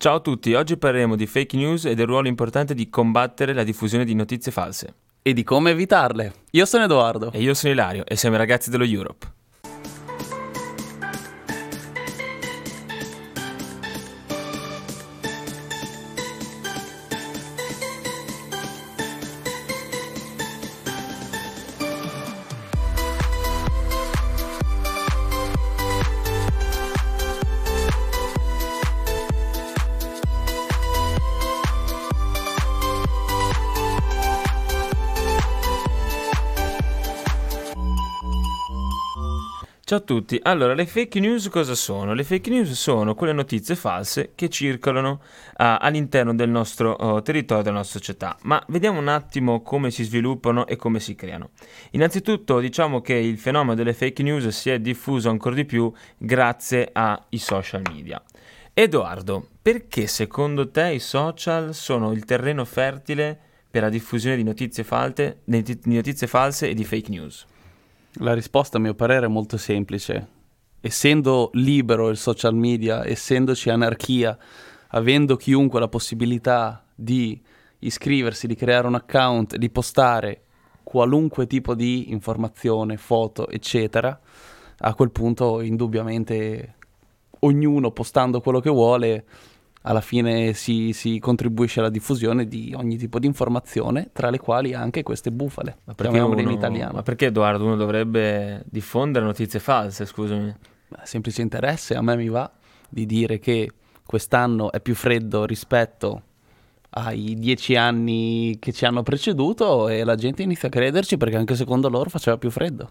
Ciao a tutti, oggi parleremo di fake news e del ruolo importante di combattere la diffusione di notizie false. E di come evitarle. Io sono Edoardo. E io sono Ilario e siamo i ragazzi dello Europe. Ciao a tutti, allora le fake news cosa sono? Le fake news sono quelle notizie false che circolano uh, all'interno del nostro uh, territorio, della nostra società, ma vediamo un attimo come si sviluppano e come si creano. Innanzitutto diciamo che il fenomeno delle fake news si è diffuso ancora di più grazie ai social media. Edoardo, perché secondo te i social sono il terreno fertile per la diffusione di notizie, falte, di notizie false e di fake news? La risposta a mio parere è molto semplice. Essendo libero il social media, essendoci anarchia, avendo chiunque la possibilità di iscriversi, di creare un account, di postare qualunque tipo di informazione, foto, eccetera, a quel punto indubbiamente ognuno postando quello che vuole alla fine si, si, contribuisce alla diffusione di ogni tipo di informazione, tra le quali anche queste bufale, ma perché uno, in italiano. Ma perché Edoardo uno dovrebbe diffondere notizie false, scusami? Semplice interesse, a me mi va di dire che quest'anno è più freddo rispetto ai dieci anni che ci hanno preceduto e la gente inizia a crederci perché anche secondo loro faceva più freddo.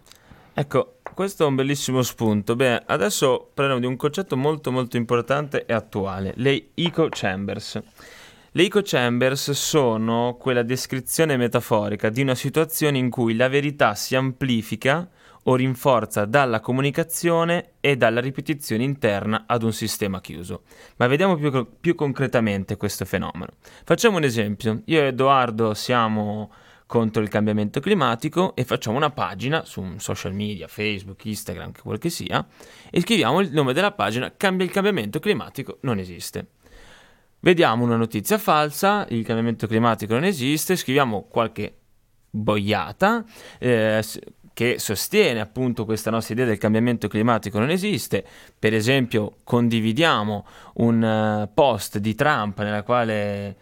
Ecco, questo è un bellissimo spunto. Beh, adesso parliamo di un concetto molto molto importante e attuale, le eco chambers. Le eco chambers sono quella descrizione metaforica di una situazione in cui la verità si amplifica o rinforza dalla comunicazione e dalla ripetizione interna ad un sistema chiuso. Ma vediamo più, più concretamente questo fenomeno. Facciamo un esempio. Io e Edoardo siamo contro il cambiamento climatico e facciamo una pagina su un social media, Facebook, Instagram, che quel che sia, e scriviamo il nome della pagina Cambia il cambiamento climatico non esiste. Vediamo una notizia falsa, il cambiamento climatico non esiste, scriviamo qualche boiata eh, che sostiene appunto questa nostra idea del cambiamento climatico non esiste. Per esempio, condividiamo un uh, post di Trump nella quale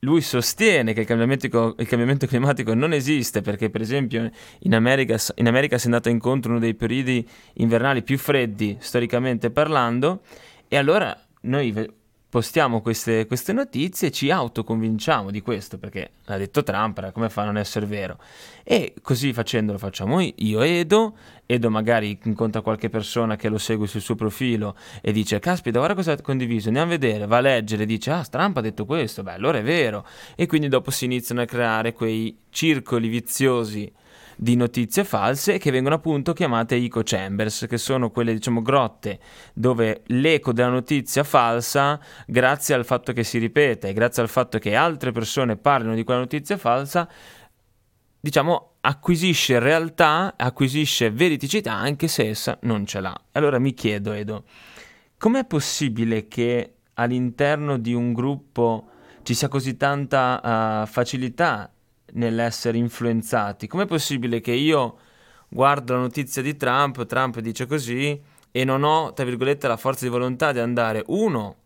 lui sostiene che il cambiamento, il cambiamento, climatico non esiste perché per esempio in America, in America si è andato incontro uno dei periodi invernali più freddi storicamente parlando e allora noi postiamo queste, queste, notizie e ci autoconvinciamo di questo perché l'ha detto Trump, come fa a non essere vero? E così facendo lo facciamo io Edo, Edo magari incontra qualche persona che lo segue sul suo profilo e dice caspita guarda cosa ha condiviso, andiamo a vedere, va a leggere, dice ah Trump ha detto questo, beh allora è vero e quindi dopo si iniziano a creare quei circoli viziosi di notizie false che vengono appunto chiamate echo chambers, che sono quelle diciamo grotte dove l'eco della notizia falsa, grazie al fatto che si ripete grazie al fatto che altre persone parlino di quella notizia falsa, diciamo acquisisce realtà, acquisisce veridicità anche se essa non ce l'ha. Allora mi chiedo Edo, com'è possibile che all'interno di un gruppo ci sia così tanta uh, facilità nell'essere influenzati. Com'è possibile che io guardo la notizia di Trump, Trump dice così, e non ho, tra virgolette, la forza di volontà di andare, uno,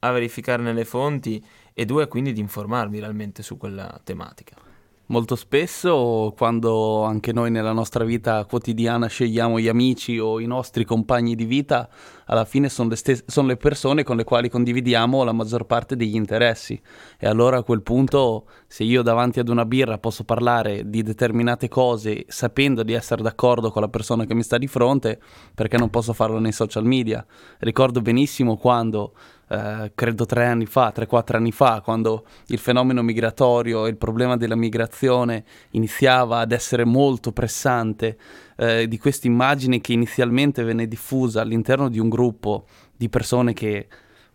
a verificare nelle fonti e due, quindi di informarmi realmente su quella tematica? Molto spesso, quando anche noi nella nostra vita quotidiana scegliamo gli amici o i nostri compagni di vita, alla fine sono le, stes- sono le persone con le quali condividiamo la maggior parte degli interessi. E allora a quel punto, se io davanti ad una birra posso parlare di determinate cose sapendo di essere d'accordo con la persona che mi sta di fronte, perché non posso farlo nei social media? Ricordo benissimo quando eh, credo tre anni fa, tre, quattro anni fa, quando il fenomeno migratorio e il problema della migrazione iniziava ad essere molto pressante, eh, di questa immagine che inizialmente venne diffusa all'interno di un gruppo di persone che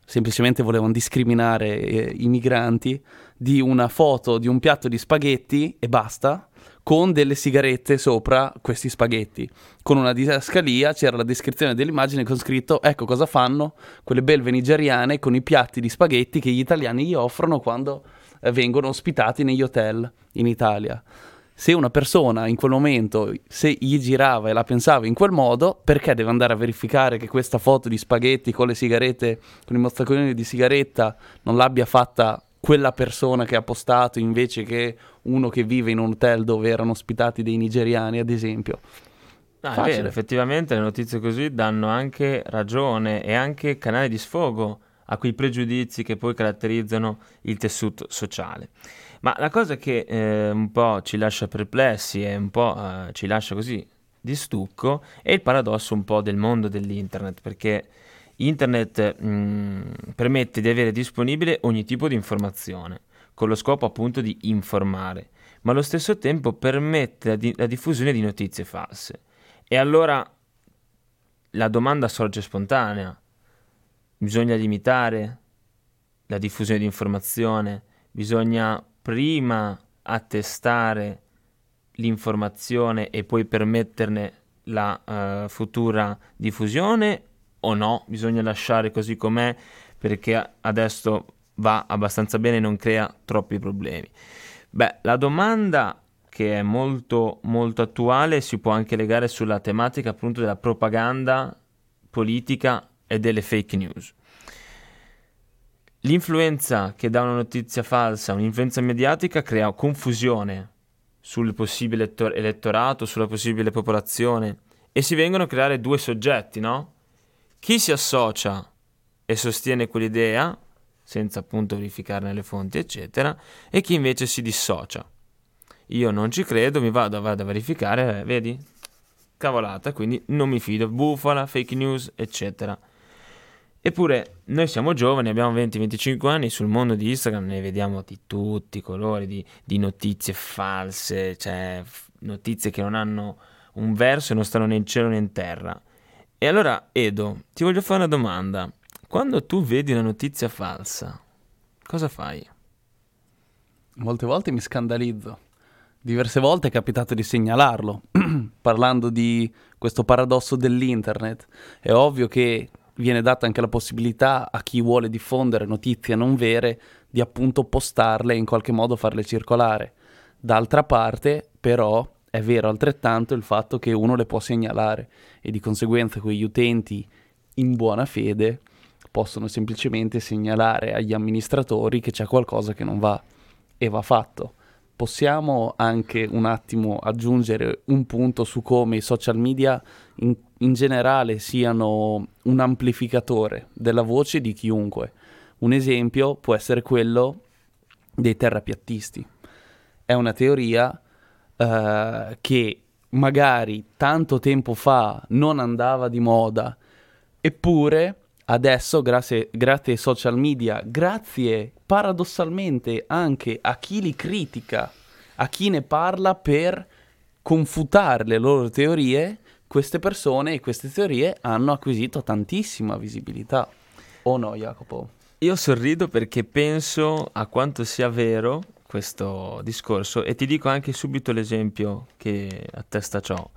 semplicemente volevano discriminare eh, i migranti, di una foto di un piatto di spaghetti e basta, con delle sigarette sopra questi spaghetti. Con una didascalia c'era la descrizione dell'immagine con scritto ecco cosa fanno quelle belve nigeriane con i piatti di spaghetti che gli italiani gli offrono quando eh, vengono ospitati negli hotel in Italia. Se una persona in quel momento, se gli girava e la pensava in quel modo, perché deve andare a verificare che questa foto di spaghetti con le sigarette, con i mozziconi di sigaretta, non l'abbia fatta quella persona che ha postato invece che uno che vive in un hotel dove erano ospitati dei nigeriani, ad esempio. Ah, vero, effettivamente le notizie così danno anche ragione e anche canale di sfogo a quei pregiudizi che poi caratterizzano il tessuto sociale. Ma la cosa che eh, un po' ci lascia perplessi e un po' eh, ci lascia così di stucco è il paradosso un po' del mondo dell'internet, perché internet mh, mm, permette di avere disponibile ogni tipo di informazione, con lo scopo appunto di informare, ma allo stesso tempo permette la, di- la diffusione di notizie false. E allora la domanda sorge spontanea. Bisogna limitare la diffusione di informazione, bisogna prima attestare l'informazione e poi permetterne la uh, futura diffusione o no? Bisogna lasciare così com'è perché adesso va abbastanza bene e non crea troppi problemi. Beh, la domanda che è molto molto attuale si può anche legare sulla tematica appunto della propaganda politica e delle fake news. L'influenza che dà una notizia falsa, un'influenza mediatica, crea confusione sul possibile elettor- elettorato, sulla possibile popolazione e si vengono a creare due soggetti, no? Chi si associa e sostiene quell'idea, senza appunto verificarne le fonti, eccetera, e chi invece si dissocia. Io non ci credo, mi vado, vado a verificare, eh, vedi? Cavolata, quindi non mi fido, bufala, fake news, eccetera. Eppure noi siamo giovani, abbiamo 20-25 anni, sul mondo di Instagram ne vediamo di tutti i colori, di, di notizie false, cioè notizie che non hanno un verso e non stanno né in cielo né in terra. E allora, Edo, ti voglio fare una domanda. Quando tu vedi una notizia falsa, cosa fai? Molte volte mi scandalizzo. Diverse volte è capitato di segnalarlo, parlando di questo paradosso dell'internet. È ovvio che viene data anche la possibilità a chi vuole diffondere notizie non vere di appunto postarle e in qualche modo farle circolare. D'altra parte, però, è vero altrettanto il fatto che uno le può segnalare e di conseguenza quegli utenti in buona fede possono semplicemente segnalare agli amministratori che c'è qualcosa che non va e va fatto. Possiamo anche un attimo aggiungere un punto su come i social media in in generale siano un amplificatore della voce di chiunque. Un esempio può essere quello dei terrapiattisti. È una teoria uh, che magari tanto tempo fa non andava di moda, eppure adesso, grazie, grazie ai social media, grazie paradossalmente anche a chi li critica, a chi ne parla per confutare le loro teorie, queste persone e queste teorie hanno acquisito tantissima visibilità. O no, Jacopo? Io sorrido perché penso a quanto sia vero questo discorso e ti dico anche subito l'esempio che attesta ciò.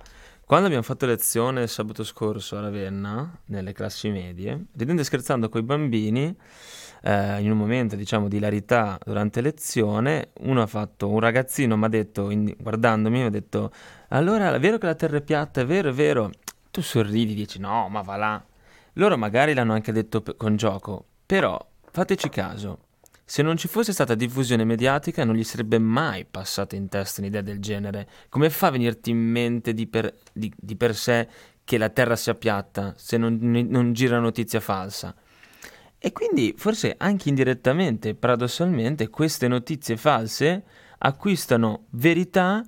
Quando abbiamo fatto lezione sabato scorso a Ravenna, nelle classi medie, ridendo e scherzando con i bambini, eh, in un momento diciamo di ilarità durante lezione, uno ha fatto, un ragazzino mi ha detto, in, guardandomi, mi ha detto, allora è vero che la terra è piatta, è vero, è vero. Tu sorridi, dici no, ma va là. Loro magari l'hanno anche detto p- con gioco, però fateci caso, se non ci fosse stata diffusione mediatica non gli sarebbe mai passata in testa un'idea del genere. Come fa a venirti in mente di per, di, di per sé che la Terra sia piatta se non, non gira notizia falsa? E quindi forse anche indirettamente, paradossalmente, queste notizie false acquistano verità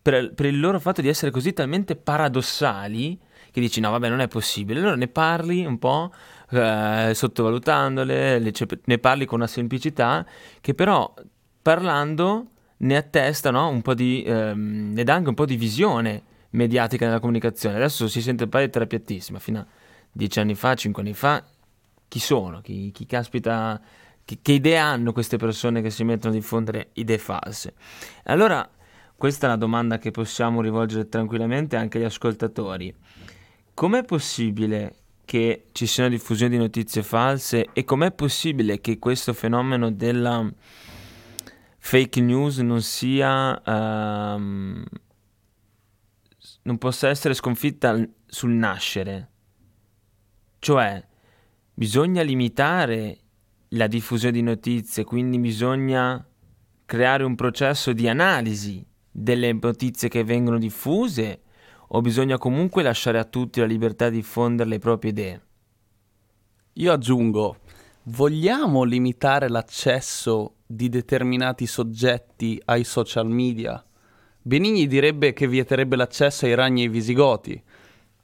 per, per, il loro fatto di essere così talmente paradossali che dici no vabbè non è possibile, allora ne parli un po' eh, sottovalutandole, le, ne parli con una semplicità che però parlando ne attesta no? un po' di, ehm, ne dà anche un po' di visione mediatica nella comunicazione. Adesso si sente parlare terapiattissima, fino a dieci anni fa, cinque anni fa chi sono, chi, chi caspita, chi, che idee hanno queste persone che si mettono a diffondere idee false. Allora, questa è una domanda che possiamo rivolgere tranquillamente anche agli ascoltatori. Com'è possibile che ci sia una diffusione di notizie false e com'è possibile che questo fenomeno della fake news non sia um, non possa essere sconfitta sul nascere? Cioè bisogna limitare la diffusione di notizie quindi bisogna creare un processo di analisi delle notizie che vengono diffuse o bisogna comunque lasciare a tutti la libertà di diffondere le proprie idee? Io aggiungo, vogliamo limitare l'accesso di determinati soggetti ai social media? Benigni direbbe che vieterebbe l'accesso ai ragni e ai visigoti.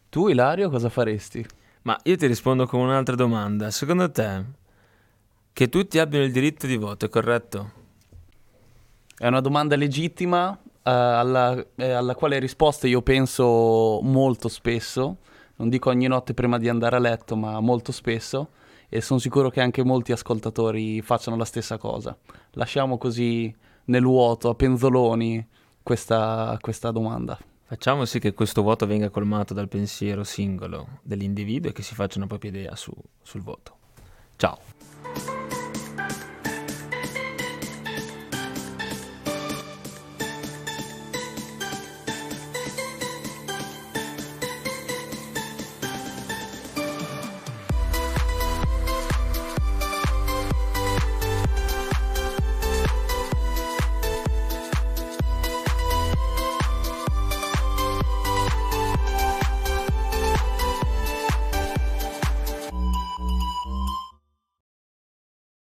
Tu, Ilario, cosa faresti? Ma io ti rispondo con un'altra domanda. Secondo te, che tutti abbiano il diritto di voto, è corretto? È una domanda legittima, alla, eh, alla quale risposta io penso molto spesso, non dico ogni notte prima di andare a letto, ma molto spesso, e sono sicuro che anche molti ascoltatori facciano la stessa cosa. Lasciamo così nel vuoto, a penzoloni, questa, questa domanda. Facciamo sì che questo voto venga colmato dal pensiero singolo dell'individuo e che si faccia una propria idea su, sul voto. Ciao.